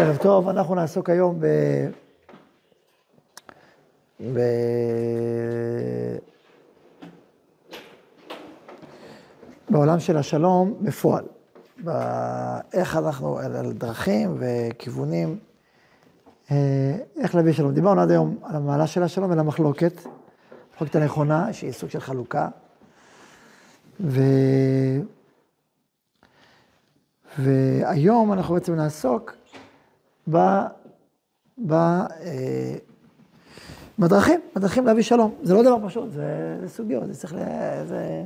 ערב טוב, אנחנו נעסוק היום ב... ב... בעולם של השלום בפועל. איך אנחנו, על דרכים וכיוונים, אה, איך להביא שלום. דיברנו עד היום על המעלה של השלום ועל המחלוקת, המחלוקת הנכונה, שהיא סוג של חלוקה. ו... והיום אנחנו בעצם נעסוק ב... ב... אה, בדרכים להביא שלום. זה לא דבר פשוט, זה, זה סוגיות, זה צריך. זה...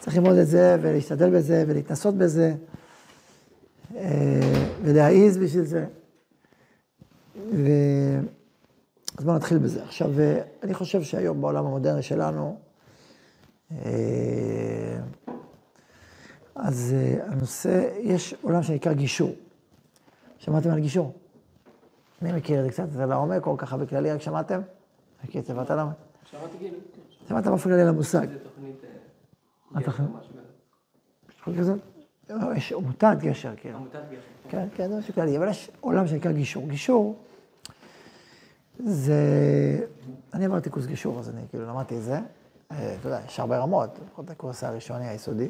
צריך ללמוד את זה ולהשתדל בזה ולהתנסות בזה אה, ולהעיז בשביל זה. ו... אז בואו נתחיל בזה. עכשיו, אה, אני חושב שהיום בעולם המודרני שלנו, אז הנושא, יש עולם שנקרא גישור. שמעתם על גישור? אני מכיר את זה קצת, זה לעומק, או ככה בכללי, רק שמעתם? מכיר את זה, ואתה למה? שמעתי כאילו. שמעת באופן כללי על המושג. זה תוכנית... אה, מה גשר, תוכנית? משהו כזה. לא, יש עמותת גשר, כאילו. עמותת גשר. כן, כן, זה משהו כללי, אבל יש עולם שנקרא גישור. גישור זה... אני עברתי קורס גישור, אז אני כאילו למדתי את זה. אה, אתה יודע, יש הרבה רמות, לפחות הקורס הראשוני, היסודי.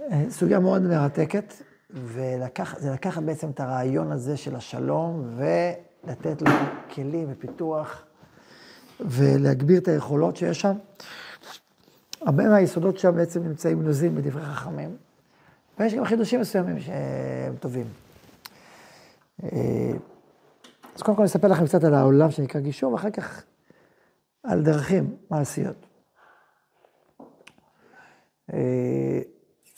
אה, סוגיה מאוד מרתקת, וזה לקחת בעצם את הרעיון הזה של השלום ולתת לו כלים ופיתוח ולהגביר את היכולות שיש שם. הרבה מהיסודות שם בעצם נמצאים גנוזים בדברי חכמים, ויש גם חידושים מסוימים שהם טובים. אה, אז קודם כל אני אספר לכם קצת על העולם שנקרא גישור, ואחר כך על דרכים מעשיות. אה,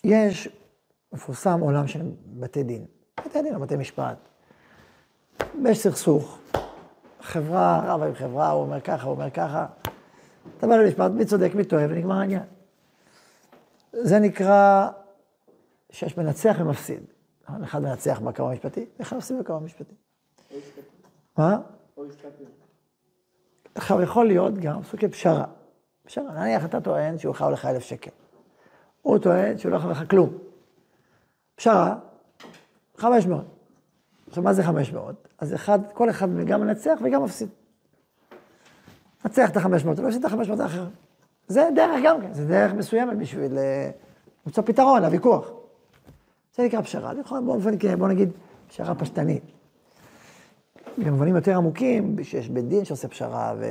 יש, מפורסם עולם של בתי דין. בתי דין או בתי משפט. יש סכסוך, חברה רבה עם חברה, הוא אומר ככה, הוא אומר ככה. אתה בא למשפט, מי צודק, מי טועה, ונגמר העניין. זה נקרא שיש מנצח ומפסיד. אחד מנצח בקרוב המשפטי, ואחד מפסיד בקרוב המשפטי. מה? עכשיו, יכול להיות גם סוג של פשרה. פשרה, נניח אתה טוען שהוא חייב לך אלף שקל. הוא טוען שהוא לא חייב לך כלום. פשרה, 500. עכשיו, מה זה 500? אז אחד, כל אחד גם מנצח וגם מפסיד. מנצח את ה-500, ולא מפסיד את ה-500 האחר. זה דרך גם כן, זה דרך מסוימת בשביל אה, למצוא פתרון לוויכוח. זה נקרא פשרה. באופן, בוא נגיד, פשרה פשטנית. במובנים יותר עמוקים, שיש בית דין שעושה פשרה, ו...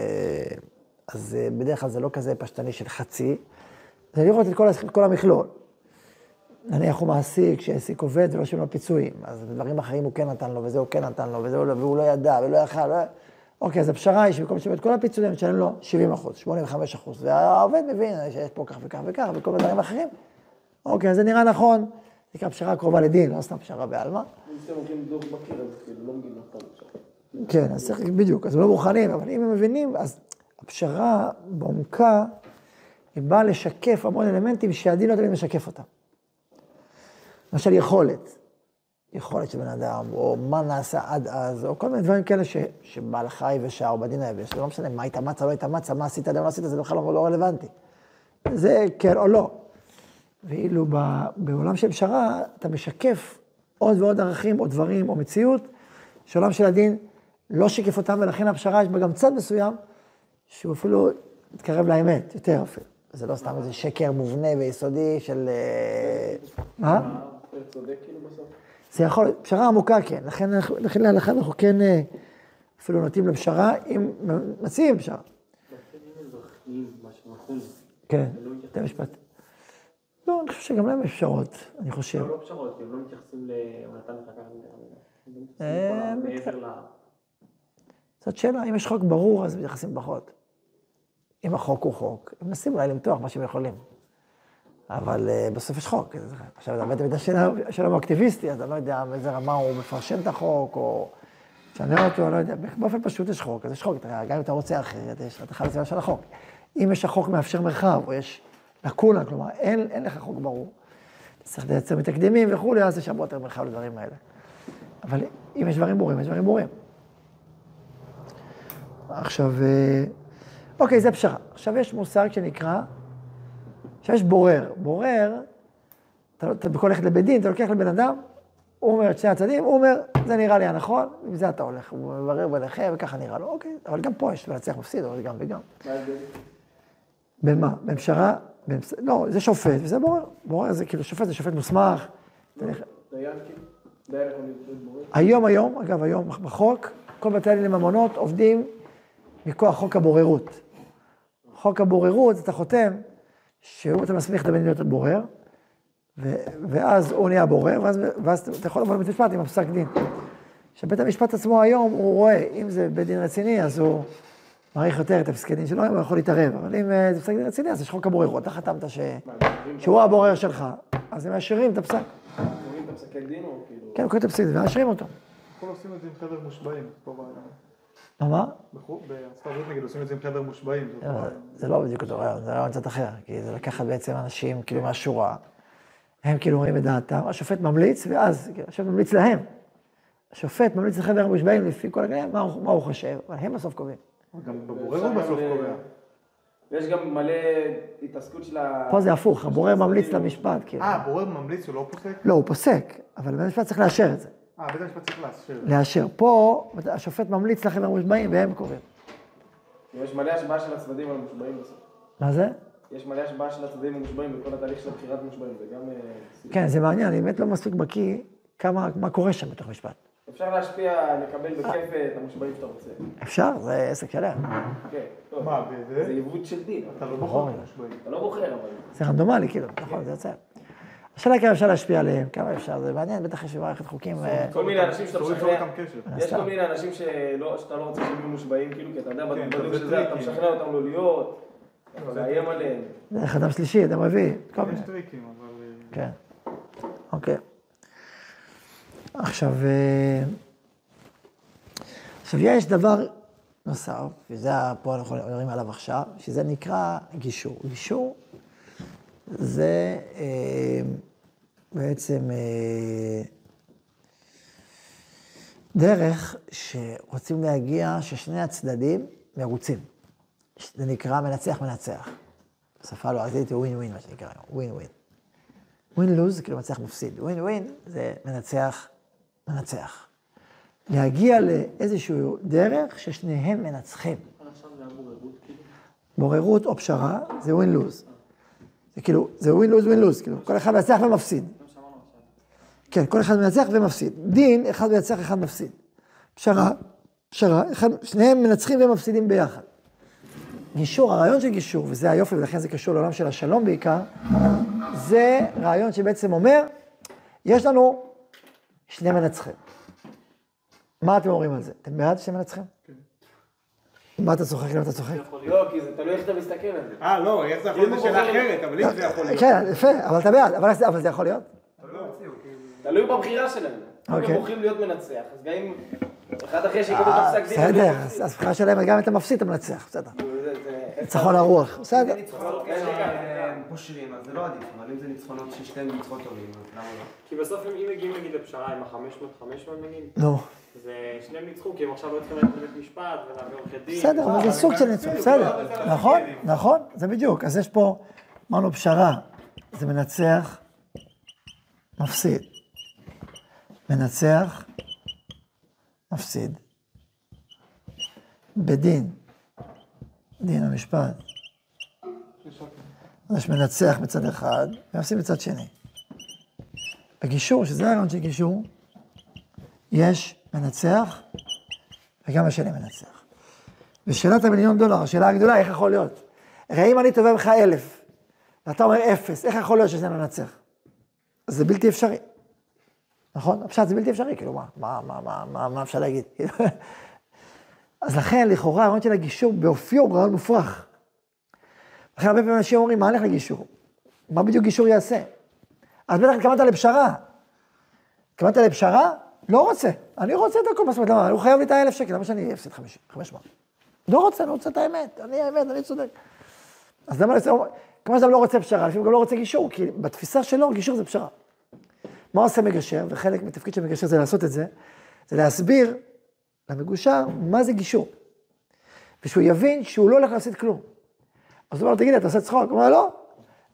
אז אה, בדרך כלל זה לא כזה פשטני של חצי, זה לראות את כל, כל המכלול. נניח הוא מעסיק, שהעסיק עובד ולא שילם לו פיצויים, אז דברים אחרים הוא כן נתן לו, וזה הוא כן נתן לו, וזה הוא, לא, והוא לא ידע, ולא יכל, לא... אוקיי, אז הפשרה היא שבמקום לשלם את כל הפיצויים, נשלם לו 70 אחוז, 85 אחוז, והעובד מבין שיש פה כך וכך וכך, וכל מיני דברים אחרים. אוקיי, אז זה נראה נכון, זה נקרא פשרה קרובה לדין, לא סתם פשרה בעלמא. כן, אז צריך, בדיוק, אז הם לא מוכנים, אבל אם הם מבינים, אז הפשרה בעומקה, היא באה לשקף המון אלמנטים שהדין לא תמיד משקף אותם. למשל יכולת, יכולת של בן אדם, או מה נעשה עד אז, או כל מיני דברים כאלה ש, שבהלכה היבשה או בדין היבש, זה לא משנה מה התאמצת, לא התאמצת, מה עשית, לא עשית, זה בכלל לא רלוונטי. זה כן או לא. ואילו בעולם של פשרה, אתה משקף עוד ועוד ערכים, או דברים, או מציאות, שעולם של הדין לא שיקף אותם, ולכן הפשרה יש בה גם צד מסוים, שהוא אפילו מתקרב לאמת, יותר אפילו. זה לא סתם איזה שקר מובנה ויסודי של... מה? זה יכול, פשרה עמוקה כן, לכן, לכן להלכה אנחנו כן אפילו נוטים לפשרה, אם מציעים פשרה. כן, בתי משפט. לא, אני חושב שגם להם יש פשרות, אני חושב. לא פשרות, הם לא מתייחסים ל... הוא נתן לך אה. זאת שאלה, אם יש חוק ברור, אז מתייחסים פחות. אם החוק הוא חוק, הם מנסים אולי למתוח מה שהם יכולים. אבל uh, בסוף יש חוק. עכשיו, בטח השאלה הוא אקטיביסטי, אז אני לא יודע באיזה רמה הוא מפרשן את החוק, או משנה אותו, לא יודע. באופן פשוט יש חוק, אז יש חוק. גם אם אתה רוצה אחרת, יש לך לסביבה של החוק. אם יש החוק מאפשר מרחב, או יש לקונה, כלומר, אין, אין לך חוק ברור. אתה צריך לייצר מתקדימים וכולי, אז יש הרבה יותר מרחב לדברים האלה. אבל אם יש דברים ברורים, יש דברים ברורים. עכשיו, אה, אוקיי, זה פשרה. עכשיו יש מושג שנקרא, עכשיו יש בורר. בורר, אתה, אתה בכל ללכת לבית דין, אתה לוקח לבן אדם, הוא אומר את שני הצדדים, הוא אומר, זה נראה לי הנכון, עם זה אתה הולך. הוא מברר ביניכם, וככה נראה לו, אוקיי, אבל גם פה יש מנצח מפסיד, אבל גם וגם. במה? בפשרה? במפס... לא, זה שופט, וזה בורר. בורר זה כאילו, שופט זה שופט מוסמך. היום, היום, אגב, היום בחוק, כל בתי הדין לממונות עובדים מכוח חוק הבוררות. חוק הבוררות, אתה חותם, שהוא, אתה מסמיך את הבן דין להיות בורר, ו- ואז הוא נהיה בורר, ואז, ואז אתה יכול לבוא לבית משפט עם הפסק דין. שבית המשפט עצמו היום, הוא רואה, אם זה בית דין רציני, אז הוא מעריך יותר את הפסקי דין שלו, הוא יכול להתערב, אבל אם אה, זה פסק דין רציני, אז יש חוק הבוררות, אתה חתמת ש... שהוא הבורר שלך, אז הם מאשרים את הפסק. קוראים את הפסקי דין או כאילו? כן, קוראים את הפסק דין, ומאשרים אותו. בחו"ל עושים את זה עם חבר מושבעים, פה בעולם. מה? בחו"ל- בארצות הברית נגיד עושים את זה עם חבר מושבעים. זה רעיון. זה לא בדיוק אותו רעיון, זה רעיון קצת אחר, כי זה לקחת בעצם אנשים כאילו מהשורה, הם כאילו רואים את דעתם, השופט ממליץ, ואז כאילו, השופט ממליץ להם. השופט ממליץ לחבר המושבעים לפי כל הכלים, מה, הוא- מה הוא חושב, אבל הם בסוף קובעים. גם בבורר הוא בסוף קובע. ויש גם מלא התעסקות של ה... פה זה הפוך, הבורר ממליץ למשפט, כאילו. אה, בורר ממליץ, הוא לא פוסק? לא, הוא פוסק, אבל בית המשפט צריך לאשר את זה. אה, בית המשפט צריך לאשר. לאשר. פה, השופט ממליץ לחבר המושבעים, והם קובעים. יש מלא השפעה של הצדדים על המושבעים בסוף. מה זה? יש מלא השפעה של הצדדים המושבעים בכל התהליך של בחירת מושבעים, זה גם... אה. כן, זה מעניין, אני באמת לא מספיק בקיא כמה, מה קורה שם בתוך משפט. אפשר להשפיע, לקבל בכיף את המושבעים שאתה רוצה. אפשר, זה עסק שלם. כן, טוב. מה, זה? עיוות של דין. אתה לא. בוחר מושבעים. אתה לא בוחר, אבל... זה רנדומלי, כאילו, נכון, זה יוצא. השאלה כמה אפשר להשפיע עליהם, כמה אפשר, זה מעניין, בטח יש מערכת חוקים. אה, כל מיני אנשים שאתה משכנע... יש סתם. כל מיני אנשים שאתה לא רוצה שהם יהיו מושבעים, כאילו, כי אתה יודע, כן, בדיוק זה שזה, אתה טריקים. משכנע אותם לא להיות, אתה מאיים עליהם. דרך אדם שלישי, אדם רביעי, כל מיני. יש טריקים, אבל... אה, כן, אוקיי. עכשיו, אה, עכשיו יש דבר נוסף, וזה פה אנחנו מדברים עליו עכשיו, שזה נקרא גישור. גישור זה אה, בעצם אה, דרך שרוצים להגיע ששני הצדדים מרוצים. זה נקרא מנצח מנצח. בשפה הלועזית זה ווין ווין, מה שנקרא, ווין ווין. ווין לוז כאילו מנצח מפסיד, ווין ווין זה מנצח מנצח. להגיע לאיזשהו דרך ששניהם מנצחים. כאילו. בוררות או פשרה זה ווין לוז. זה כאילו, זה ווין לוז ווין לוז, כאילו, כל אחד מנצח ומפסיד. כן, כל אחד מנצח ומפסיד. דין, אחד מנצח, אחד מפסיד. פשרה, פשרה, אחד, שניהם מנצחים ומפסידים ביחד. גישור, הרעיון של גישור, וזה היופי, ולכן זה קשור לעולם של השלום בעיקר, זה רעיון שבעצם אומר, יש לנו שני מנצחים. מה אתם אומרים על זה? אתם בעד שני מנצחים? מה אתה צוחק? למה אתה צוחק? לא, כי זה תלוי איך אתה מסתכל על זה. אה, לא, איך זה יכול להיות? שאלה אחרת, אבל אם זה יכול להיות. כן, יפה, אבל אתה בעד, אבל זה יכול להיות? תלוי בבחירה שלהם. אוקיי. הם בוחרים להיות מנצח, אז גם אם אחד אחרי שיקבל את הפסק דין... אה, בסדר, אז הבחירה שלהם, גם אם אתה מפסיד, אתה מנצח, בסדר. ניצחון הרוח, בסדר. ניצחונות כאלה. הם פושרים, אז זה לא עדיף, אבל אם זה ניצחונות ששתיהם ניצחונות טובים, אז למה לא? כי בסוף אם אם מגיעים נגיד לפשרה עם ה-500-500 נגיד, נו, זה שניהם ניצחו, כי הם עכשיו לא צריכים ללכת לבית משפט ולהביא עורכי דין. בסדר, אבל זה סוג של ניצחון, בסדר. נכון, נכון, זה בדיוק. אז יש פה, אמרנו פשרה, זה מנצח, מפסיד. מנצח, מפסיד. בדין, דין המשפט, אז יש מנצח מצד אחד, ומפסיד מצד שני. בגישור, שזה הרעיון של גישור, יש מנצח וגם השני מנצח. ושאלת המיליון דולר, השאלה הגדולה, איך יכול להיות? הרי אם אני תובע ממך אלף, ואתה אומר אפס, איך יכול להיות שזה מנצח? זה בלתי אפשרי. נכון? הפשט זה בלתי אפשרי, כאילו, מה, מה, מה, מה, מה, מה אפשר להגיד? אז לכן, לכאורה, הרעיון של הגישור באופיו הוא רעיון מופרך. לכן הרבה פעמים אנשים אומרים, מה הולך לגישור? מה בדיוק גישור יעשה? אז בטח התכוונת לפשרה. התכוונת לפשרה? לא רוצה. אני רוצה את הכל, מה זאת אומרת? הוא חייב לי את האלף שקל, למה שאני אפסיד חמש מאות? לא רוצה, אני רוצה את האמת, אני האמת, אני צודק. אז למה, כמו שאדם לא רוצה פשרה, לפעמים גם לא רוצה גישור, כי בתפיסה שלו גישור זה פשרה. מה עושה מגשר, וחלק מתפקיד של מגשר זה לעשות את זה, זה להסביר למגושר מה זה גישור. ושהוא יבין שהוא לא הולך לעשות כלום. אז הוא אומר לו, תגיד לי, אתה עושה צחוק? הוא אומר, לא,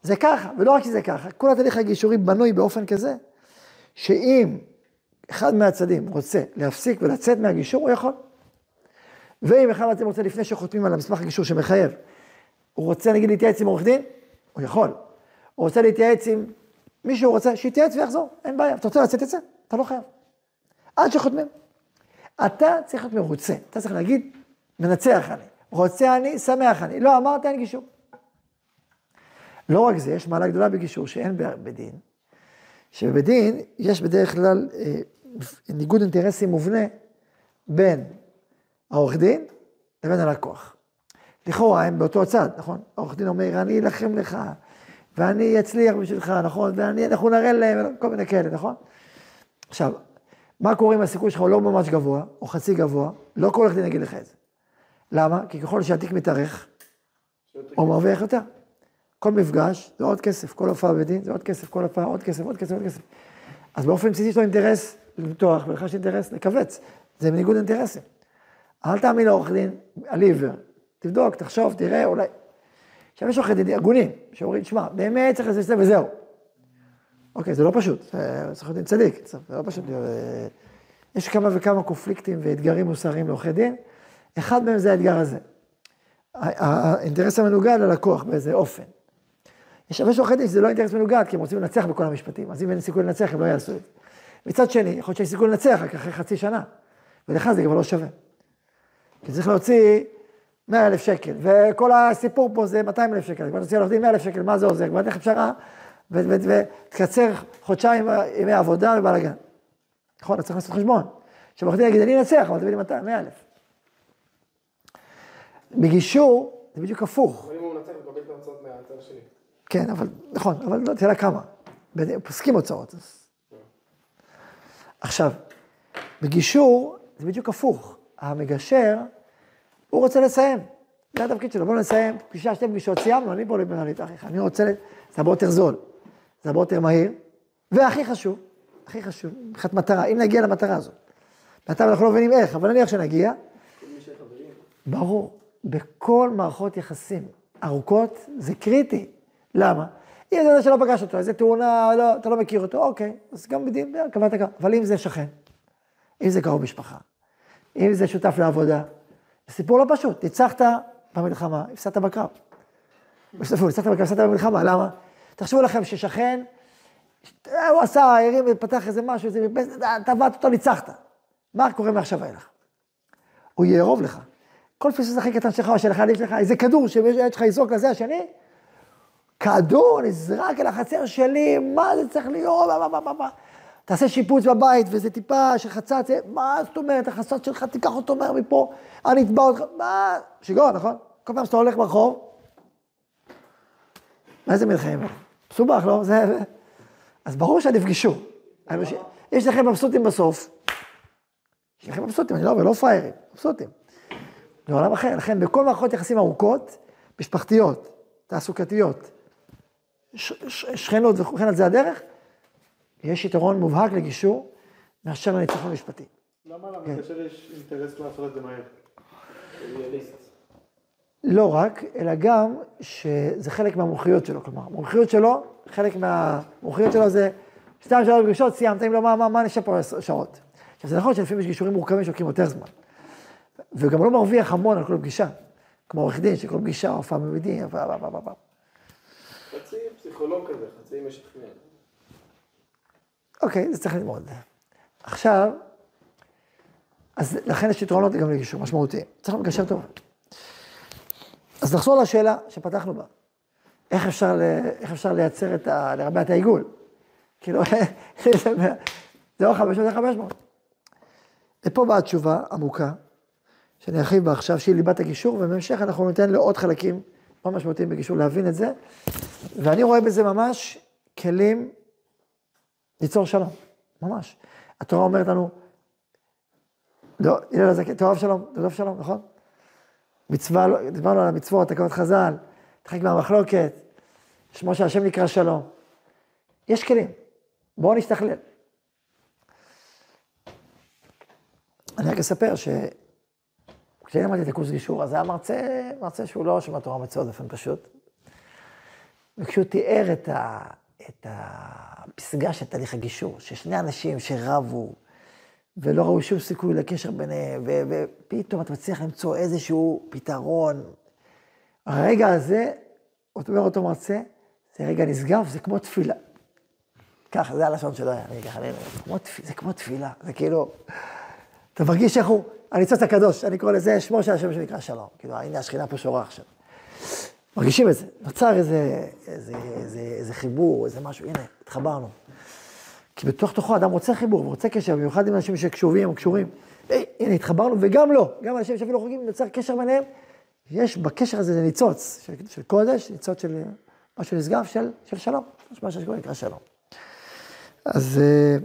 זה ככה, ולא רק שזה ככה, כל התהליך הגישורי בנוי באופן כזה, שאם אחד מהצדדים רוצה להפסיק ולצאת מהגישור, הוא יכול. ואם אחד מהצדדים רוצה לפני שחותמים על המסמך הגישור שמחייב, הוא רוצה נגיד להתייעץ עם עורך דין, הוא יכול. הוא רוצה להתייעץ עם מי שהוא רוצה, שיתייעץ ויחזור, אין בעיה. אתה רוצה לצאת, תצא, אתה לא חייב. עד שחותמים. אתה צריך להיות מרוצה, אתה צריך להגיד, מנצח אני, רוצה אני, שמח אני. לא אמרת, אין גישור. לא רק זה, יש מעלה גדולה בגישור שאין בדין, שבדין יש בדרך כלל אה, ניגוד אינטרסים מובנה בין העורך דין לבין הלקוח. לכאורה הם באותו צד, נכון? העורך דין אומר, אני אלחם לך, ואני אצליח בשבילך, נכון? ואנחנו נראה להם, כל מיני כאלה, נכון? עכשיו, מה קורה אם הסיכוי שלך הוא לא ממש גבוה, או חצי גבוה? לא כל עורך דין יגיד לך את זה. למה? כי ככל שהתיק מתארך, הוא מרוויח יותר. כל מפגש זה עוד כסף, כל הופעה בדין זה עוד כסף, כל הופעה עוד כסף, עוד כסף, עוד כסף. אז באופן בסיסי יש לו אינטרס למתוח, ולך יש אינטרס לכווץ. זה בניגוד אינטרסים. אל תאמין לעורך דין על עיוור, תבדוק, תחשוב, תראה, אולי. עכשיו יש עורכי דין הגונים, שאומרים, שמע, באמת צריך לעשות את זה וזהו. אוקיי, זה לא פשוט, צריך להיות צדיק, זה לא פשוט. אה, יש כמה וכמה קונפליקטים ואתגרים מוסריים לעורכי דין, אחד מהם זה האתגר הזה. האינטרס המנוגד ללקוח באיזה אופן. יש הרבה שעורכי דין שזה לא אינטרס מנוגד, כי הם רוצים לנצח בכל המשפטים, אז אם אין סיכוי לנצח, הם לא יעשו את זה. מצד שני, יכול להיות שיש סיכוי לנצח רק אחרי חצי שנה, ולך זה כבר לא שווה. כי צריך להוציא 100 אלף שקל, וכל הסיפור פה זה 200 אלף שקל, כבר תוציא לעורך דין 100 אלף שקל, מה זה עוזר? כבר תכף פשרה, ותקצר חודשיים ימי עבודה ובלאגן. נכון, אתה צריך לעשות חשבון. עכשיו עורך דין יגיד, אני אנצח, אבל תביא לי 200, 100 אלף. בגישור, זה בדיוק הפוך. אבל אם הוא מנצח, הוא מקבל את ההוצאות מהצד השני. כן, אבל, נכון, אבל לא, תראה כמה. פוסקים הוצאות. אז... עכשיו, בגישור זה בדיוק הפוך. המגשר, הוא רוצה לסיים. זה התפקיד שלו, בואו נסיים, פגישה, שתי פגישות, סיימנו, אני פה לבנה להתאריך, אני רוצה, זה הרבה יותר זול, זה הרבה יותר מהיר, והכי חשוב, הכי חשוב, מבחינת מטרה, אם נגיע למטרה הזאת. בינתיים אנחנו לא מבינים איך, אבל נניח שנגיע. ברור, בכל מערכות יחסים ארוכות זה קריטי. למה? אם זה שלא פגש אותו, איזה תאונה, לא, אתה לא מכיר אותו, אוקיי, אז גם בדין, קבעת קו. אבל אם זה שכן, אם זה קרוב משפחה, אם זה שותף לעבודה, זה סיפור לא פשוט. ניצחת במלחמה, הפסדת בקרב. ניצחת בקרב, הפסדת במלחמה, למה? תחשבו לכם ששכן, הוא עשה, הרים ופתח איזה משהו, איזה מרפסת, טבעת אותו, ניצחת. מה קורה מעכשיו ואילך? הוא יארוב לך. כל פספוס הכי קטן שלך או של יש לך, איזה כדור שיש לך יזרוק לזה השני, כדור נזרק אל החצר שלי, מה זה צריך להיות, מה, מה, מה, מה. תעשה שיפוץ בבית וזה טיפה של חצץ, מה זאת אומרת, החצץ שלך, תיקח אותו מהר מפה, אני אתבע אותך, מה, שיגעון, נכון? כל פעם שאתה הולך ברחוב, מה זה מלחמה? מסובך, לא? זה... אז ברור שעדיף גישור. יש לכם מבסוטים בסוף, יש לכם מבסוטים, אני לא אומר, לא פראיירים, מבסוטים. זה עולם אחר, לכן בכל מערכות יחסים ארוכות, משפחתיות, תעסוקתיות, שכנות וכן על זה הדרך, יש יתרון מובהק לגישור מאשר לניצחון המשפטי. למה למקשר יש אינטרס לעשות את זה מהר? לא רק, אלא גם שזה חלק מהמומחיות שלו, כלומר, המומחיות שלו, חלק מהמומחיות שלו זה שתיים שלוש פגישות, סיימת, אם לא, מה, מה, מה נשאר פה שעות? עכשיו, זה נכון שלפעמים יש גישורים מורכבים שלוקחים יותר זמן, וגם לא מרוויח המון על כל פגישה, כמו עורך דין, שכל פגישה, הופעה מבדין, חצי משכנע. אוקיי, זה צריך ללמוד. עכשיו, אז לכן יש יתרונות גם לגישור, משמעותיים. צריך לגשר טוב. אז נחזור לשאלה שפתחנו בה. איך אפשר, איך אפשר לייצר את ה... לרבע את העיגול? כאילו, זה או 500 זה 500. ופה באה התשובה עמוקה, שאני ארחיב בה עכשיו, שהיא ליבת הגישור, ובהמשך אנחנו ניתן לעוד חלקים מאוד משמעותיים בגישור להבין את זה, ואני רואה בזה ממש כלים ליצור שלום, ממש. התורה אומרת לנו, לא, הלל הזקן, תאהב שלום, תאהב שלום, נכון? מצווה, לא, דיברנו על המצוות, תקנות חז"ל, תחק מהמחלוקת, שמו של השם נקרא שלום. יש כלים, בואו נשתכלל. אני רק אספר ש... כשאני למדתי את הקורס גישור, אז היה מרצה, מרצה שהוא לא שומע תורה מצוות, באופן פשוט. וכשהוא תיאר את, ה, את הפסגה של תהליך הגישור, ששני אנשים שרבו, ולא ראו שום סיכוי לקשר ביניהם, ו- ופתאום אתה מצליח למצוא איזשהו פתרון. הרגע הזה, אומר אותו מרצה, זה רגע נשגב, זה כמו תפילה. ככה, זה הלשון שלו, אני ככה, אני- תפ- זה כמו תפילה, זה כאילו, אתה מרגיש איך הוא, הניצוץ הקדוש, אני קורא לזה שמו של השם שנקרא שלום. כאילו, הנה השכינה פה שורה עכשיו. מרגישים את זה, נוצר איזה, איזה, איזה, איזה חיבור, איזה משהו, הנה, התחברנו. כי בתוך תוכו אדם רוצה חיבור, ורוצה קשר, במיוחד עם אנשים שקשובים או קשורים. היי, הנה, התחברנו, וגם לא, גם אנשים שאפילו חוגגים, נוצר קשר ביניהם. יש בקשר הזה זה ניצוץ של, של קודש, ניצוץ של משהו נשגב של, של שלום, יש משהו שקוראים נקרא שלום. אז, אה,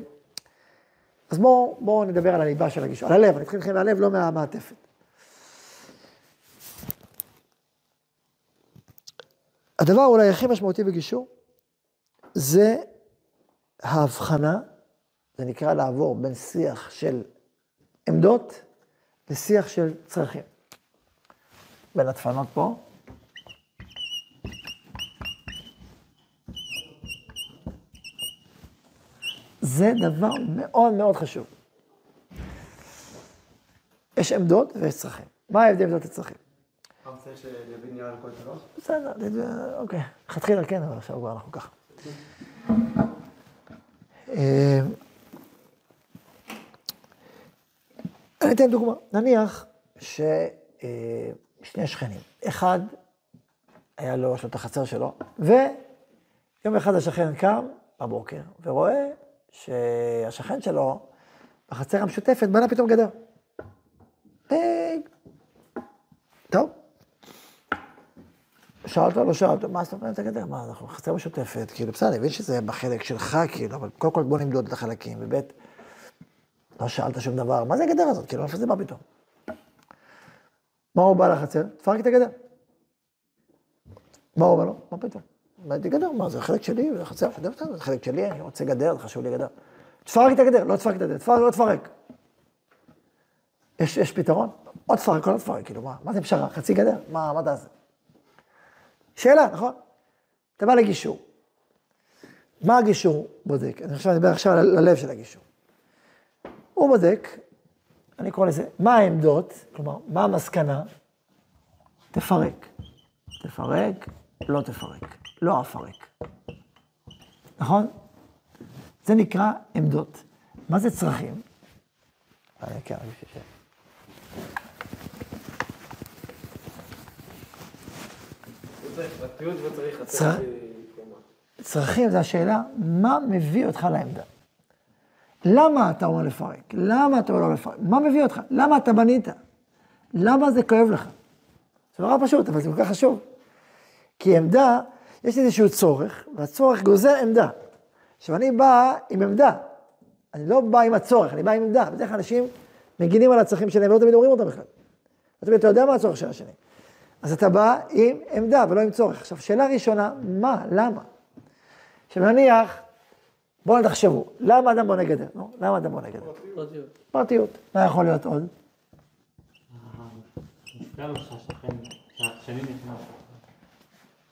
אז בואו בוא נדבר על הליבה של הגישור, על הלב, אני אתחיל איתכם מהלב, לא מהמעטפת. הדבר אולי הכי משמעותי בגישור, זה ההבחנה, זה נקרא לעבור בין שיח של עמדות לשיח של צרכים. בין הדפנות פה. זה דבר מאוד מאוד חשוב. יש עמדות ויש צרכים. מה ההבדל בין עמדות לצרכים? אתה רוצה שיבין נראה על כל שלוש? בסדר, אוקיי. לכתחילה כן, אבל עכשיו כבר אנחנו ככה. אה, אני אתן דוגמה. נניח ששני שכנים. אחד, היה לו, יש לו את החצר שלו, ויום אחד השכן קם בבוקר ורואה שהשכן שלו, בחצר המשותפת, בנה פתאום גדר. אה, טוב, שאלת, לא שאלת, מה זאת אומרת הגדר? מה, אנחנו חצר משותפת, כאילו, בסדר, אני מבין שזה בחלק שלך, כאילו, אבל קודם כל בוא נמדוד את החלקים, וב' לא שאלת שום דבר, מה זה הגדר הזאת? כאילו, איפה זה בא פתאום? מה הוא בא לחצר? תפרק את הגדר. מה הוא אומר לו? מה פתאום? זה גדר? מה, זה חלק שלי, זה חצר משותפת, זה חלק שלי, אני רוצה גדר, זה חשוב לי גדר. תפרק את הגדר, לא תפרק את הגדר, תפרק, לא תפרק. יש, יש פתרון? או תפרק או לא תפרק, כאילו, מה, מה זה פשרה? חצי גדר? מה, מה תעשה? שאלה, נכון? אתה בא לגישור. מה הגישור בודק? אני עכשיו מדבר עכשיו על הלב של הגישור. הוא בודק, אני קורא לזה, מה העמדות, כלומר, מה המסקנה? תפרק. תפרק, לא תפרק. לא אפרק. נכון? זה נקרא עמדות. מה זה צרכים? צרכים זה השאלה, מה מביא אותך לעמדה? למה אתה אומר לפרק? למה אתה אומר לא לפרק? מה מביא אותך? למה אתה בנית? למה זה כואב לך? זה נורא פשוט, אבל זה כל כך חשוב. כי עמדה, יש איזשהו צורך, והצורך גוזר עמדה. עכשיו, אני בא עם עמדה. אני לא בא עם הצורך, אני בא עם עמדה. בדרך כלל אנשים מגינים על הצרכים שלהם, ולא תמיד אומרים אותם בכלל. לא תמיד אתה יודע מה הצורך של השני. אז אתה בא עם עמדה ולא עם צורך. עכשיו, שאלה ראשונה, מה? למה? עכשיו נניח, בואו תחשבו, למה אדם בונה גדר? נו, למה אדם בונה גדר? פרטיות. מה יכול להיות עוד? מפריע לו שהשכן, שהשני נכנס.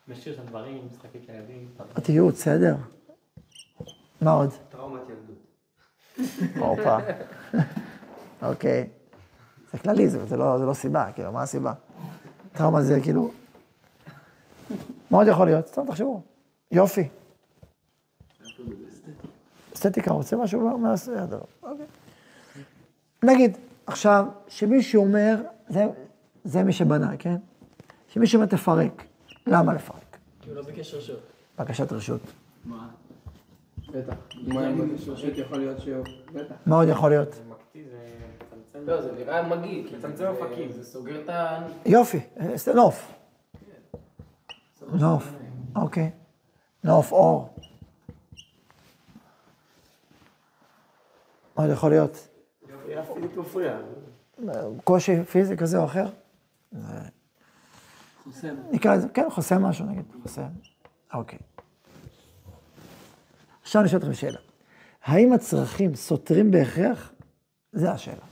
משאיר שם דברים, של ילדים. פרטיות, בסדר. מה עוד? טראומת ילדות. הופה. אוקיי. זה כללי, לא, זה לא סיבה, כאילו, מה הסיבה? טראומה זה כאילו... מה עוד יכול להיות? סתם תחשבו. יופי. אסתטיקה, רוצה משהו מהסדר? אוקיי. נגיד, עכשיו, שמישהו אומר, זה, זה מי שבנה, כן? שמישהו אומר תפרק. למה לפרק? כי הוא לא ביקש רשות. בקשת רשות. בטח. מה אם יש רשות יכול להיות שהוא... בטח. מה עוד יכול להיות? זה זה. לא, זה נראה מגעיל. כי מצמצם זה- אופקים. זה סוגר את ה... יופי, סת- נוף. נוף, אוקיי. נוף, אור. מה עוד יכול להיות? קושי פיזי כזה או אחר? חוסם. נקרא לזה, כן, חוסם משהו נגיד, חוסם. אוקיי. עכשיו אני שואל אתכם שאלה. האם הצרכים סותרים בהכרח? זה השאלה.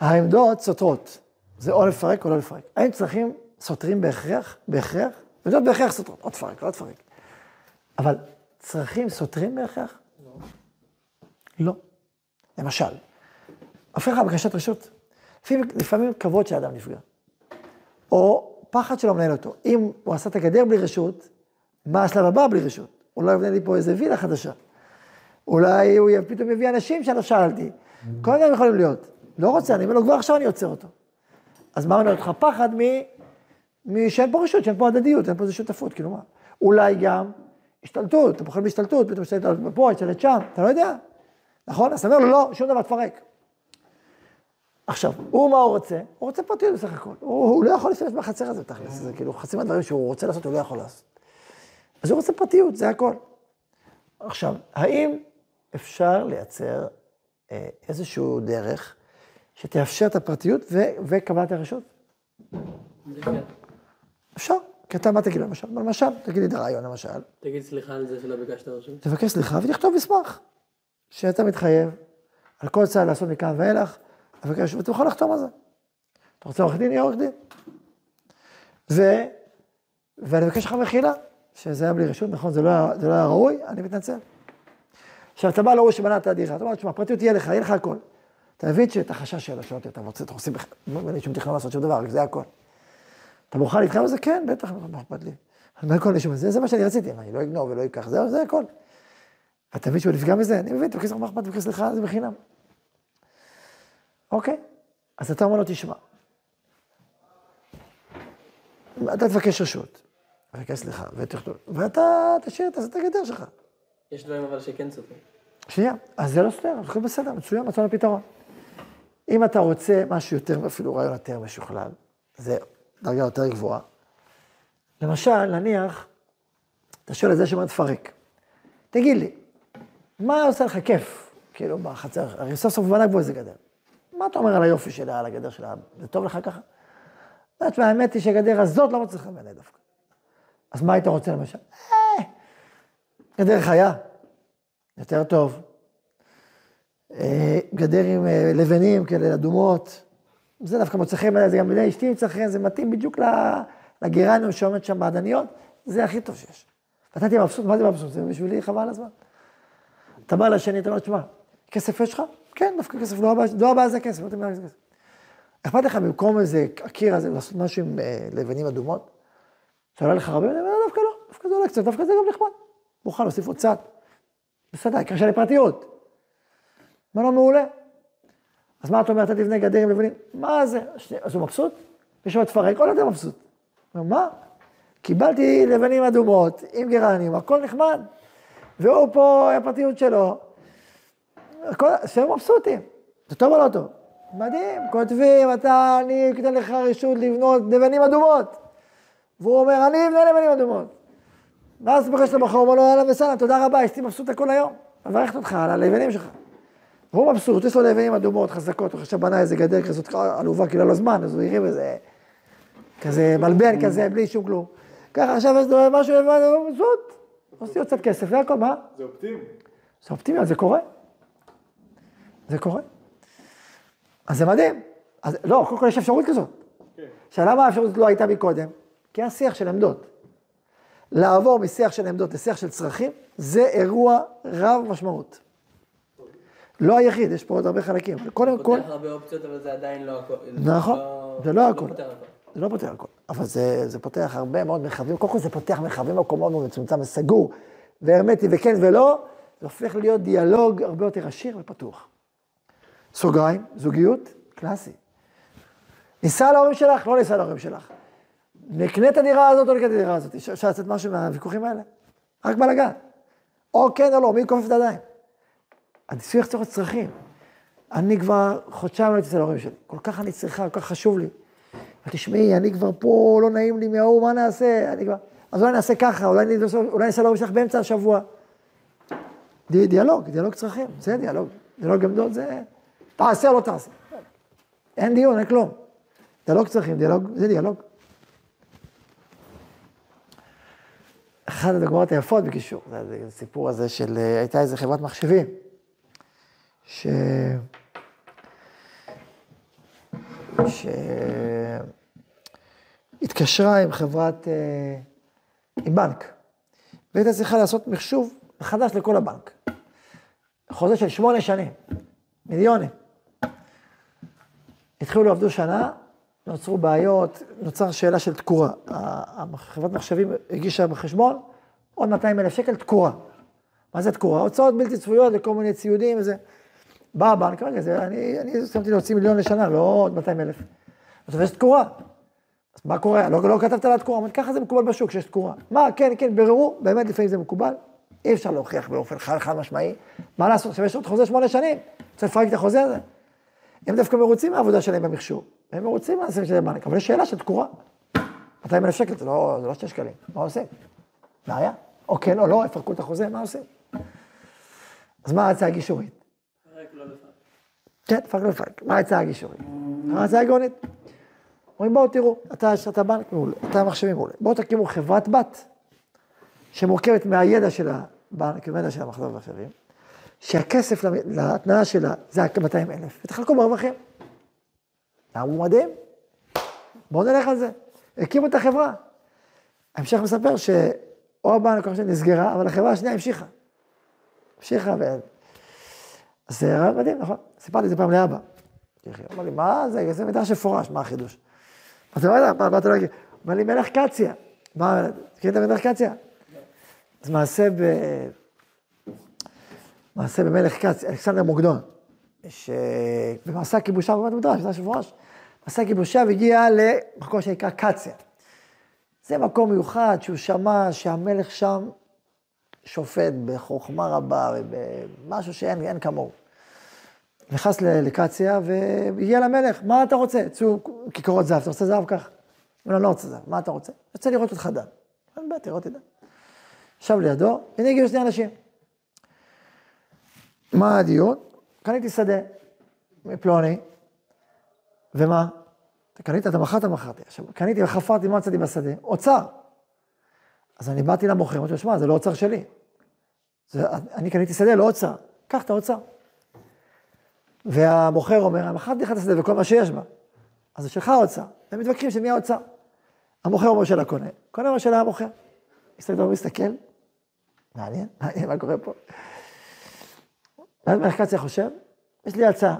העמדות סותרות. זה או לפרק או לא לפרק. האם צרכים סותרים בהכרח? בהכרח? עמדות בהכרח סותרות. או תפרק, לא תפרק. אבל צרכים סותרים בהכרח? לא. למשל, הופך לך בקשת רשות. לפעמים כבוד של אדם נפגע. או פחד שלא מנהל אותו. אם הוא עשה את הגדר בלי רשות, מה השלב הבא בלי רשות? אולי יבנה לי פה איזה וילה חדשה. אולי הוא פתאום יביא אנשים שלא שאלתי. כל הדברים יכולים להיות. לא רוצה, אני אומר לו, כבר עכשיו אני עוצר אותו. אז מה מנהל אותך? פחד מ... שאין פה רשות, שאין פה הדדיות, אין פה איזה שותפות, כאילו מה? אולי גם השתלטות, אתה פוחד בהשתלטות, פתאום השתלט פה, השתלט שם, אתה לא יודע. נכון? אז אתה אומר לו, לא, שום דבר, תפרק. עכשיו, הוא מה הוא רוצה? הוא רוצה פרטיות בסך הכל. הוא, הוא לא יכול להשתמש בחצר הזה תכלס, זה כאילו חצי מהדברים שהוא רוצה לעשות, הוא לא יכול לעשות. אז הוא רוצה פרטיות, זה הכל. עכשיו, האם אפשר לייצר אה, איזשהו דרך שתאפשר את הפרטיות ו- וקבלת הרשות? אפשר. כי אתה מה תגיד למשל? למשל, תגיד לי את הרעיון למשל, תגיד סליחה על זה שלא ביקשת רשות. תבקש סליחה ותכתוב מסמך, שאתה מתחייב על כל צעד לעשות מכאן ואילך, ואתה יכול לחתום על זה. אתה רוצה עורך דין, יהיה עורך דין. ו... ואני מבקש לך מחילה, שזה היה בלי רשות, נכון, זה לא היה, זה לא היה ראוי, אני מתנצל. עכשיו, אתה בא להוא שבנה את הדירה, אתה אומר, תשמע, פרטיות תהיה לך, יהיה לך הכל. אתה מבין שאת החשש שלו, שלא תהיה, אתה רוצה, אתה עושים, אין לי שום תכנון לעשות שום דבר, זה הכל. אתה מוכן להתחייב על זה? כן, בטח, מה אכפת לי. אני אומר, מישהו, זה, זה מה שאני רציתי, אני לא אגנוב ולא אקח, זה הכל. אתה מבין שהוא נפגע מזה? אני מבין, תבקש לך מה אכפת, תבקש סליחה, זה בחינם. אוקיי, אז אתה אומר לו, תשמע, אתה תבקש רשות, תבקש סליחה, ותכתוב, ואתה תשאיר, תעשה את הגדר שלך. יש דברים אבל שכן סותרים. שנייה, אז זה לא סותר, הכל בסדר, מצוין, מצאנו פתרון. אם אתה רוצה משהו יותר, אפילו רעיון יותר משוכלל, זה דרגה יותר גבוהה. למשל, נניח, אתה שואל את זה שאומר תפרק. תגיד לי, מה עושה לך כיף, כאילו, בחצר, הרי סוף סוף בנה פה איזה גדר. מה אתה אומר על היופי שלה, על הגדר שלה, זה טוב לך ככה? תשמע, האמת היא שהגדר הזאת לא מצליחה בעיניי דווקא. אז מה היית רוצה למשל? אה, גדר חיה, יותר טוב. אה, גדר עם אה, לבנים כאלה אדומות, זה דווקא מוצא חן בעיניי, זה גם בעיניי אשתי מוצא חן, זה מתאים בדיוק לגרניום שעומד שם בעדניות, זה הכי טוב שיש. נתתי מבסוט, מה זה מבסוט? זה בשבילי חבל הזמן. אתה בא לשני, אתה אומר, תשמע, כסף יש לך? כן, דווקא כסף, לא הבעיה, לא הבעיה זה כסף, לא תמיד זה כסף. אכפת לך במקום איזה הקיר הזה, לעשות משהו עם אה, לבנים אדומות? זה עולה לך הרבה? אומר, דווקא לא, דווקא זה עולה קצת, דווקא זה גם נחמד. מוכן להוסיף עוד קצת. בסדר, העיקר שלי פרטיות. מה לא מעולה? אז מה אתה אומר, אתה תבנה גדר עם לבנים? מה זה? אז הוא מבסוט? מישהו תפרק, עוד יותר מבסוט. הוא אומר, מה? קיבלתי לבנים אדומות, עם גרנים, הכל נחמד. והוא פה, הפרטיות שלו. שהם מבסוטים. זה טוב או לא טוב? מדהים, כותבים, אתה, אני אתן לך רשות לבנות לבנים אדומות. והוא אומר, אני אבנה לבנים אדומות. ואז פוגש את הבחור, אומר לו, אהלן וסהלן, תודה רבה, אשתי מבסוט הכל היום. מברכת אותך על הלבנים שלך. והוא מבסוט, יש לו לבנים אדומות, חזקות, הוא עכשיו בנה איזה גדר כזאת עלובה, כאילו לא זמן, אז הוא הרים איזה, כזה מלבן כזה, בלי שום כלום. ככה עכשיו יש לו משהו, הוא מבסוט. עושים עוד קצת כסף, זה הכל, מה? זה אופטימי. זה אופטימי, זה קורה. זה קורה. אז זה מדהים. אז לא, קודם כל יש אפשרות כזאת. עכשיו, למה האפשרות הזאת לא הייתה מקודם? כי היה שיח של עמדות. לעבור משיח של עמדות לשיח של צרכים, זה אירוע רב משמעות. לא היחיד, יש פה עוד הרבה חלקים. קודם כל, פותח הרבה אופציות, אבל זה עדיין לא הכל. נכון, זה לא הכל. פותר הכל. זה לא פותח הכל, אבל זה, זה פותח הרבה מאוד מרחבים. קודם כל זה פותח מרחבים במקום מאוד מצומצם וסגור, והרמטי וכן ולא, זה הופך להיות דיאלוג הרבה יותר עשיר ופתוח. סוגריים, זוגיות, קלאסי. ניסע להורים שלך, לא ניסע להורים שלך. נקנה את הדירה הזאת או נקנה את הדירה הזאת. אפשר לצאת משהו מהוויכוחים האלה? רק בלאגן. או כן או לא, מי כופף את הידיים? הניסוי צריך להיות צרכים. אני כבר חודשיים לא אצל ההורים שלי, כל כך אני צריכה, כל כך חשוב לי. תשמעי, אני כבר פה, לא נעים לי מההוא, מה נעשה? אני כבר... אז אולי נעשה ככה, אולי נ- אולי ניסע להורים שלך באמצע השבוע. די, דיאלוג, דיאלוג צרכים, זה דיאלוג. דיאלוג עמדות זה... תעשה או לא תעשה. אין דיון, אין כלום. דיאלוג צרכים, דיאלוג, זה דיאלוג. אחת הדוגמאות היפות בקישור, זה הסיפור הזה של, אה, הייתה איזה חברת מחשבים, ש... שהתקשרה עם חברת, אה, עם בנק, והייתה צריכה לעשות מחשוב מחדש לכל הבנק. חוזה של שמונה שנים, מיליונים. התחילו, עבדו שנה, נוצרו בעיות, נוצר שאלה של תקורה. חברת מחשבים הגישה בחשבון, עוד 200 אלף שקל תקורה. מה זה תקורה? הוצאות בלתי צפויות לכל מיני ציודים וזה. בא הבנק, רגע, זה, אני, אני שמתי להוציא מיליון לשנה, לא עוד 200 אלף. עכשיו יש תקורה. אז מה קורה? לא, לא כתבת על התקורה, אבל ככה זה מקובל בשוק, שיש תקורה. מה, כן, כן, ביררו, באמת לפעמים זה מקובל. אי אפשר להוכיח באופן חד, חד משמעי. מה לעשות? עכשיו יש עוד חוזה שמונה שנים, רוצה לפרק את החוזה הזה. הם דווקא מרוצים מהעבודה שלהם במכשור. הם מרוצים מהעסק שלהם בבנק, אבל יש שאלה של תקורה. 200 אלף שקל זה לא, זה לא שתי שקלים, מה עושים? בעיה? או כן או לא, יפרקו את החוזה, מה עושים? אז מה ההצעה הגישורית? לא לפרק. כן, פרק לא פרק. מה ההצעה הגישורית? ההצעה הגאונית. אומרים בואו תראו, אתה לך בנק מעולה, אתה מחשבים מעולה. בואו תקימו חברת בת, שמורכבת מהידע של הבנק ומהידע של המחזור והמחשבים, שהכסף להתנאה שלה זה ה-200 אלף, ותחלקו ברווחים. אמרו מדהים, בואו נלך על זה. הקימו את החברה. ההמשך מספר שאו הבנק או המחשבים נסגרה, אבל החברה השנייה המשיכה. המשיכה ו... אז זה רעיון מדהים, נכון? סיפרתי את זה פעם לאבא. יחי, אמר לי, מה זה, זה מדרש מפורש, מה החידוש? אמרתי לו, מה מה אתה לא אגיד? אמר לי, מלך קציה. מה, מכיר את המלך קציה? אז מעשה ב... מעשה במלך קציה, אלכסנדר מוקדון, שבמעשה הכיבושיו, באמת מדרש, מדרש מפורש, מעשה הכיבושיו הגיע למקום שנקרא קציה. זה מקום מיוחד שהוא שמע שהמלך שם שופט בחוכמה רבה ובמשהו שאין אין כמוהו. נכנס לקציה והגיע למלך, מה אתה רוצה? יצאו כיכרות זהב, אתה רוצה זהב כך? הוא אומר, לא רוצה זהב, מה אתה רוצה? רוצה לראות אותך דן. בעיה, תראה אותי דן. ישב לידו, הנה הגיעו שני אנשים. מה הדיון? קניתי שדה מפלוני, ומה? אתה קנית, אתה מכרת, מכרתי. עכשיו, קניתי וחפרתי, מה מצאתי בשדה? אוצר. אז אני באתי למוכר, אמרתי לו, שמע, זה לא אוצר שלי. זה, אני קניתי שדה, לא אוצר. קח את האוצר. והמוכר אומר, מכרתי לך את השדה וכל מה שיש בה. אז זה שלך האוצר. הם מתווכחים של מי האוצר. המוכר אומר של הקונה, קונה אומר של המוכר. מסתכל, מסתכל, מעניין, מעניין מה קורה פה. ואז מלך קציה חושב, יש לי הצעה,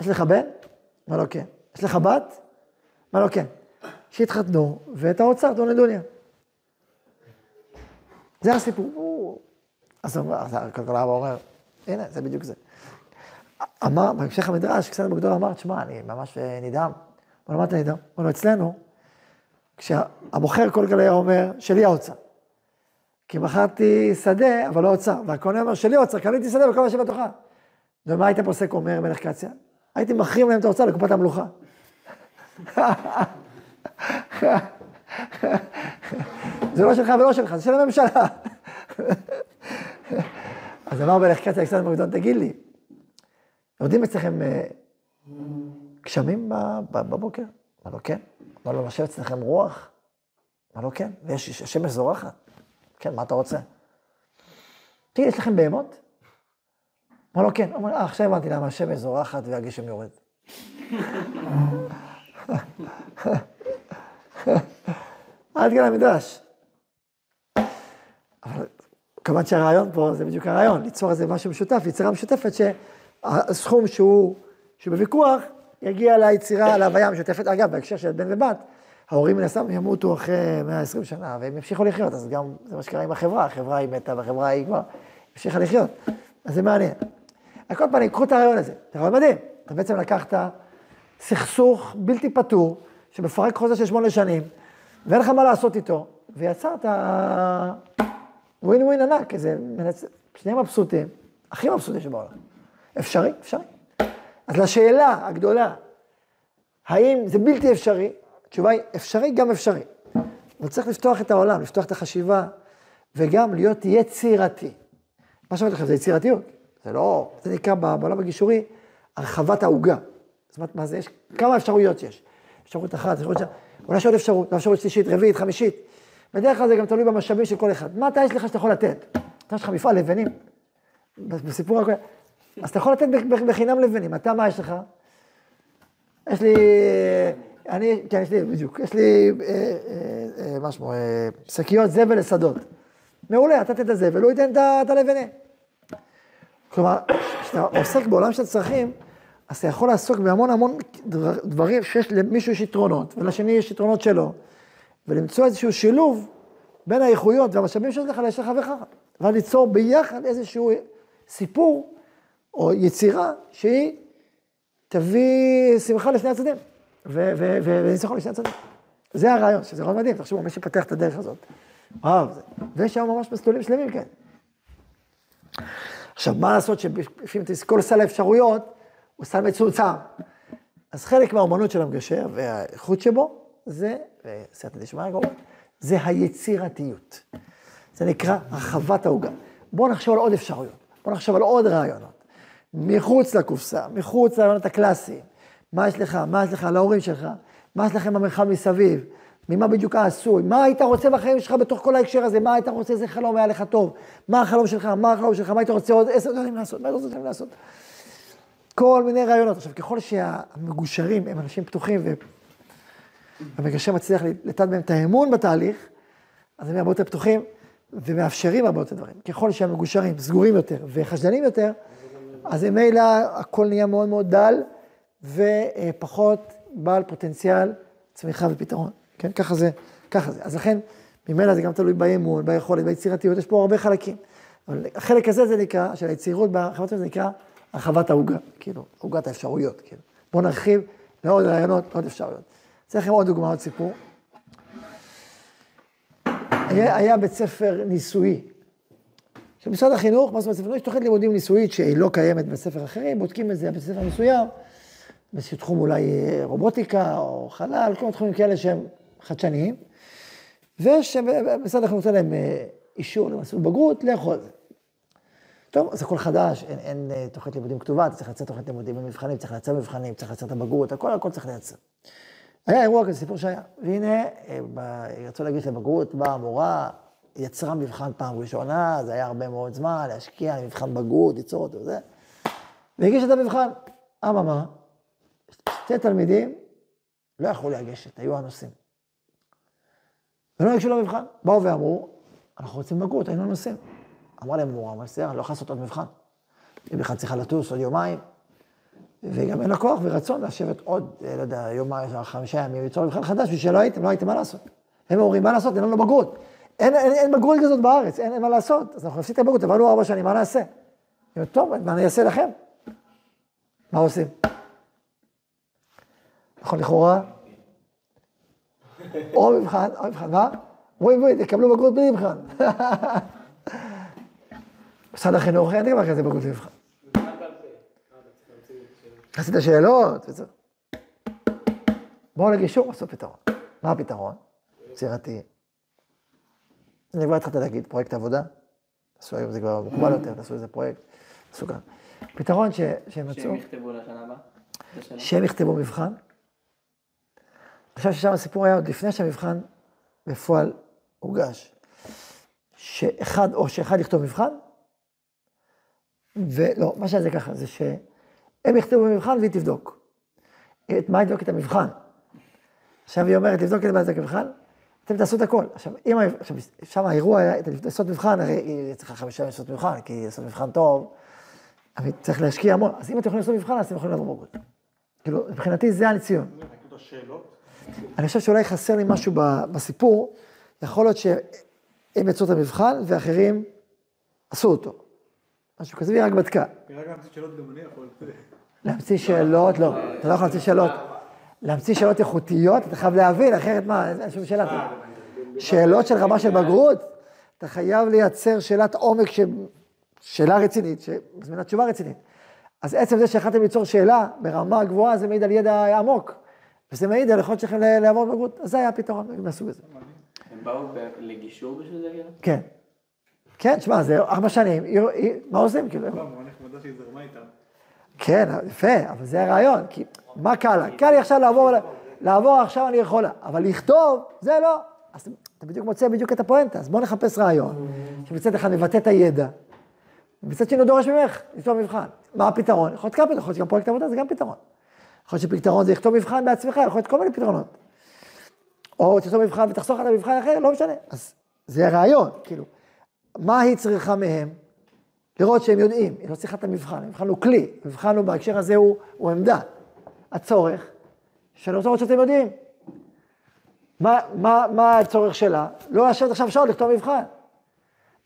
יש לך בן? מה לא כן. יש לך בת? מה לא כן. שיתחתנו, ואת האוצר תנו לדוניה. זה הסיפור. אז אז הכלכלה אבא אומר, הנה, זה בדיוק זה. אמר, בהמשך המדרש, קצת בגדול אמר, תשמע, אני ממש אה, נדהם. אמר, מה אתה נדהם? הוא אומר, אצלנו, כשהמוכר כל גלי אומר, שלי האוצר. כי מכרתי שדה, אבל לא אוצר. והקונה אומר, שלי אוצר, קניתי שדה וכל מה שבתוכה. ומה היית פוסק, אומר מלך קציה? הייתי מחרים להם את האוצר לקופת המלוכה. זה לא שלך ולא שלך, זה של הממשלה. אז אמר מלך קציה אלכסנדר מגדון, תגיד לי, יורדים אצלכם אה, גשמים בבוקר? מה לא כן? מה לא נושב אצלכם רוח? מה לא כן? ויש השמש זורחת? כן, מה אתה רוצה? תגיד, יש לכם בהמות? מה לא כן? אומר, אה, עכשיו הבנתי למה השמש זורחת והגשם יורד. עד כאן המדרש. אבל כמובן שהרעיון פה זה בדיוק הרעיון, ליצור איזה משהו משותף, יצירה משותפת שהסכום שהוא, שהוא בוויכוח יגיע ליצירה, להוויה המשותפת. אגב, בהקשר של בן ובת, ההורים מן הסתם ימותו אחרי 120 שנה והם ימשיכו לחיות, אז גם זה מה שקרה עם החברה, החברה היא מתה והחברה היא כבר המשיכה לחיות. אז זה מעניין. על כל פנים, קחו את הרעיון הזה, זה רעיון מדהים. אתה בעצם לקחת סכסוך בלתי פתור, שמפרק חוזה של שמונה שנים, ואין לך מה לעשות איתו, ויצרת ווין ווין ענק, איזה מנצ... שני מבסוטים, הכי מבסוטים שבעולם. אפשרי? אפשרי. אז לשאלה הגדולה, האם זה בלתי אפשרי? התשובה היא אפשרי גם אפשרי. אבל צריך לפתוח את העולם, לפתוח את החשיבה, וגם להיות יצירתי. מה שאמרתי לכם זה יצירתיות. זה לא, זה נקרא בעולם הגישורי הרחבת העוגה. זאת אומרת, מה זה, יש כמה אפשרויות יש. אפשרות אחת, אפשרות שנייה, אולי יש עוד אפשרות, אפשרות שלישית, רביעית, חמישית. בדרך כלל זה גם תלוי במשאבים של כל אחד. מה אתה יש לך שאתה יכול לתת? אתה יש לך מפעל לבנים, בסיפור הקודם. אז אתה יכול לתת בחינם לבנים, אתה מה יש לך? יש לי, אני, כן, יש לי, בדיוק, יש לי, אה, אה, אה, מה שמו, שקיות זבל לשדות. מעולה, אתה תתן את הזבל, הוא ייתן את ה- את הלבנים. כלומר, כשאתה עוסק בעולם של צרכים, אז אתה יכול לעסוק בהמון המון דבר- דברים שיש למישהו יש יתרונות, ולשני יש יתרונות שלו, ולמצוא איזשהו שילוב בין האיכויות והמשאבים שיש לך לך וחך, ואז ליצור ביחד איזשהו סיפור או יצירה שהיא תביא שמחה לשני הצדדים, וניצחון לשני הצדדים. זה הרעיון, שזה רעיון מדהים, תחשבו, מי שפתח את הדרך הזאת. וואו, זה- ויש שם ממש מסלולים שלמים, כן. עכשיו, מה לעשות שלפעמים כל סל האפשרויות הוא סל מצומצם. אז חלק מהאומנות של המגשר והאיכות שבו, זה, וסייעתא דשמיא כמובן, זה היצירתיות. זה נקרא הרחבת העוגה. בואו נחשוב על עוד אפשרויות, בואו נחשוב על עוד רעיונות. מחוץ לקופסה, מחוץ לרעיונות הקלאסיים. מה יש לך, מה יש לך להורים שלך, מה יש לכם במרחב מסביב, ממה בדיוק העשוי, מה היית רוצה בחיים שלך בתוך כל ההקשר הזה, מה היית רוצה, איזה חלום היה לך טוב, מה החלום שלך, מה החלום שלך, מה היית רוצה עוד? עשר דברים לעשות, מה היית רוצה לעשות. כל מיני רעיונות. עכשיו, ככל שהמגושרים הם אנשים פתוחים והמגשר מצליח לתת בהם את האמון בתהליך, אז הם הרבה יותר פתוחים ומאפשרים הרבה יותר דברים. ככל שהמגושרים סגורים יותר וחשדנים יותר, אז ממילא הכל נהיה מאוד מאוד דל ופחות בעל פוטנציאל צמיחה ופתרון. כן, ככה זה, ככה זה. אז לכן, ממילא זה גם תלוי באמון, ביכולת, ביצירתיות, יש פה הרבה חלקים. אבל החלק הזה זה נקרא, של היצירות בחברת זה נקרא הרחבת העוגה, כאילו, עוגת האפשרויות, כאילו. בואו נרחיב לעוד רעיונות, לעוד אפשרויות. אתן לכם עוד דוגמא, עוד סיפור. היה, היה בית ספר ניסויי. של משרד החינוך, מה זאת אומרת, יש תוכנית לימודים ניסויית שהיא לא קיימת בספר אחרים, בודקים את זה בבית ספר מסוים, באיזשהו תחום אולי אה, רובוטיקה או חלל, כל מיני תחומים כאלה שהם חדשניים, ושמשרד החינוך נותן להם אה, אישור למסלול בגרות, לאכול את זה. טוב, אז הכל חדש, אין, אין אה, תוכנית לימודים כתובה, אתה צריך לייצר תוכנית לימודים במבחנים, צריך לייצר מבחנים, צריך לייצר את הבגרות, הכל, הכל צריך לייצר. היה אירוע כזה, סיפור שהיה, והנה, רצו להגיש לבגרות, באה המורה, יצרה מבחן פעם ראשונה, זה היה הרבה מאוד זמן, להשקיע, מבחן בגרות, ליצור אותו וזה, והגיש את המבחן. אממה, שתי תלמידים לא יכלו לגשת, היו הנושאים. ולא ניגשו למבחן, באו ואמרו, אנחנו רוצים בגרות, היינו נוסעים. אמרה להם מורה, אבל בסדר, אני לא יכול לעשות עוד מבחן. היא בכלל צריכה לטוס עוד יומיים, וגם אין לה כוח ורצון לשבת עוד, לא יודע, יומיים, חמישה ימים, ליצור מבחן חדש, בשביל שלא הייתם, לא הייתם מה לעשות. הם אומרים, מה לעשות, אין לנו בגרות. אין, אין, אין בגרות כזאת בארץ, אין, אין מה לעשות, אז אנחנו נפסיק את הבגרות, עברנו ארבע שנים, מה נעשה? טוב, מה אני אעשה לכם? מה עושים? נכון, לכאורה? או מבחן, או מבחן, מה? בואי בואי, תקבלו בגרות בלי מבחן. משרד החינוך, אין דבר כזה בגרות בלי מבחן. עשית שאלות, וזהו. בואו לגישור, עשו פתרון. מה הפתרון? יצירתי. אני כבר התחלתי להגיד, פרויקט עבודה. תעשו היום, זה כבר מקובל יותר, תעשו איזה פרויקט. תעשו כאן. פתרון שהם מצאו, שהם יכתבו לשנה הבאה? שהם יכתבו מבחן. עכשיו ששם הסיפור היה עוד לפני שהמבחן בפועל הוגש. שאחד, או שאחד יכתוב מבחן, ולא, מה שהיה זה ככה, זה שהם יכתבו במבחן והיא תבדוק. את מה היא תבדוק את המבחן? עכשיו היא אומרת, לבדוק את מה זה המבחן, אתם תעשו את הכל. עכשיו, אם, עכשיו, שם האירוע היה, לעשות מבחן, הרי היא צריכה חמישה ימים לעשות מבחן, כי לעשות מבחן טוב, אבל צריך להשקיע המון. אז אם אתם יכולים לעשות מבחן, אז אתם יכולים לעבור בגרות. כאילו, מבחינתי זה הניסיון. אני חושב שאולי חסר לי משהו בסיפור, יכול להיות שהם יצאו את המבחן ואחרים עשו אותו. משהו כזה, והיא רק בדקה. נראה גם קצת שאלות גם אני יכול. להמציא שאלות, לא, אתה לא יכול להמציא שאלות. להמציא שאלות איכותיות, אתה חייב להבין, אחרת מה, אין שום שאלה. שאלות של רמה של בגרות, אתה חייב לייצר שאלת עומק, ש... שאלה רצינית, שמזמינה תשובה רצינית. אז עצם זה שהחלטתם ליצור שאלה ברמה גבוהה, זה מעיד על ידע עמוק. וזה מעיד על יכולת שלכם ל- לעבור בגרות, אז זה היה הפתרון מהסוג הזה. הם באו ב- לגישור בשביל זה? כאילו? כן. כן, שמע, זה ארבע שנים, מה עושים? כאילו, לא, מאוד נחמדה שהיא זרמה איתם. כן, יפה, אבל זה הרעיון, כי מה קל לה? קל לי עכשיו לעבור, לעבור עכשיו אני יכולה, אבל לכתוב, זה לא. אז אתה בדיוק מוצא בדיוק את הפואנטה, אז בוא נחפש רעיון, שמצד אחד מבטא את הידע, ומצד שני הוא דורש ממך לכתוב מבחן. מה הפתרון? יכול להיות כמה פתרון, יכול להיות גם פרויקט עבודה, זה גם פתרון. יכול להיות שפתרון זה לכתוב מבחן בעצמך, יכול להיות כל מיני פתרונות. או תכתוב מבחן ותחסוך את המבחן האחר, לא משנה. אז זה הרעיון, כאילו, מה היא צריכה מהם? לראות שהם יודעים, היא לא צריכה את המבחן, המבחן הוא כלי, המבחן הוא בהקשר הזה הוא, הוא עמדה. הצורך, שאני רוצה לראות שאתם יודעים. מה, מה, מה הצורך שלה? לא לשבת עכשיו שעות לכתוב מבחן.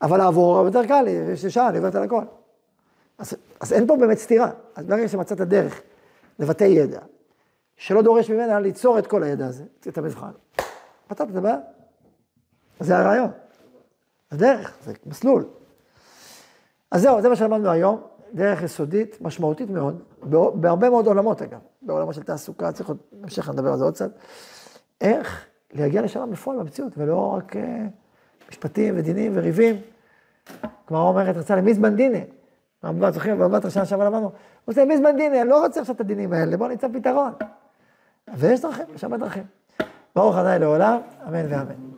אבל לעבור יותר קל לי, יש לי שעה, אני עוברת על הכל. אז, אז אין פה באמת סתירה. אז ברגע שמצאת דרך לבטא ידע, שלא דורש ממנה ליצור את כל הידע הזה, את המבחן, פתרת את הבעיה. זה הרעיון. זה דרך, זה מסלול. אז זהו, זה מה שלמדנו היום, דרך יסודית, משמעותית מאוד, בהרבה מאוד עולמות אגב, בעולמות של תעסוקה, צריך עוד, נמשיך לדבר על זה עוד קצת, איך להגיע לשלום בפועל במציאות, ולא רק אה, משפטים ודינים וריבים. כמו אומרת, רצה למזמן דינא. רמב"ם, זוכרים, במבט ראשונה שעבר למדנו, הוא עושה מזמן דינא, אני לא רוצה עכשיו את הדינים האלה, בואו נמצא פתרון. ויש דרכים, יש הרבה דרכים. ברוך ה' לעולם, אמן ואמן.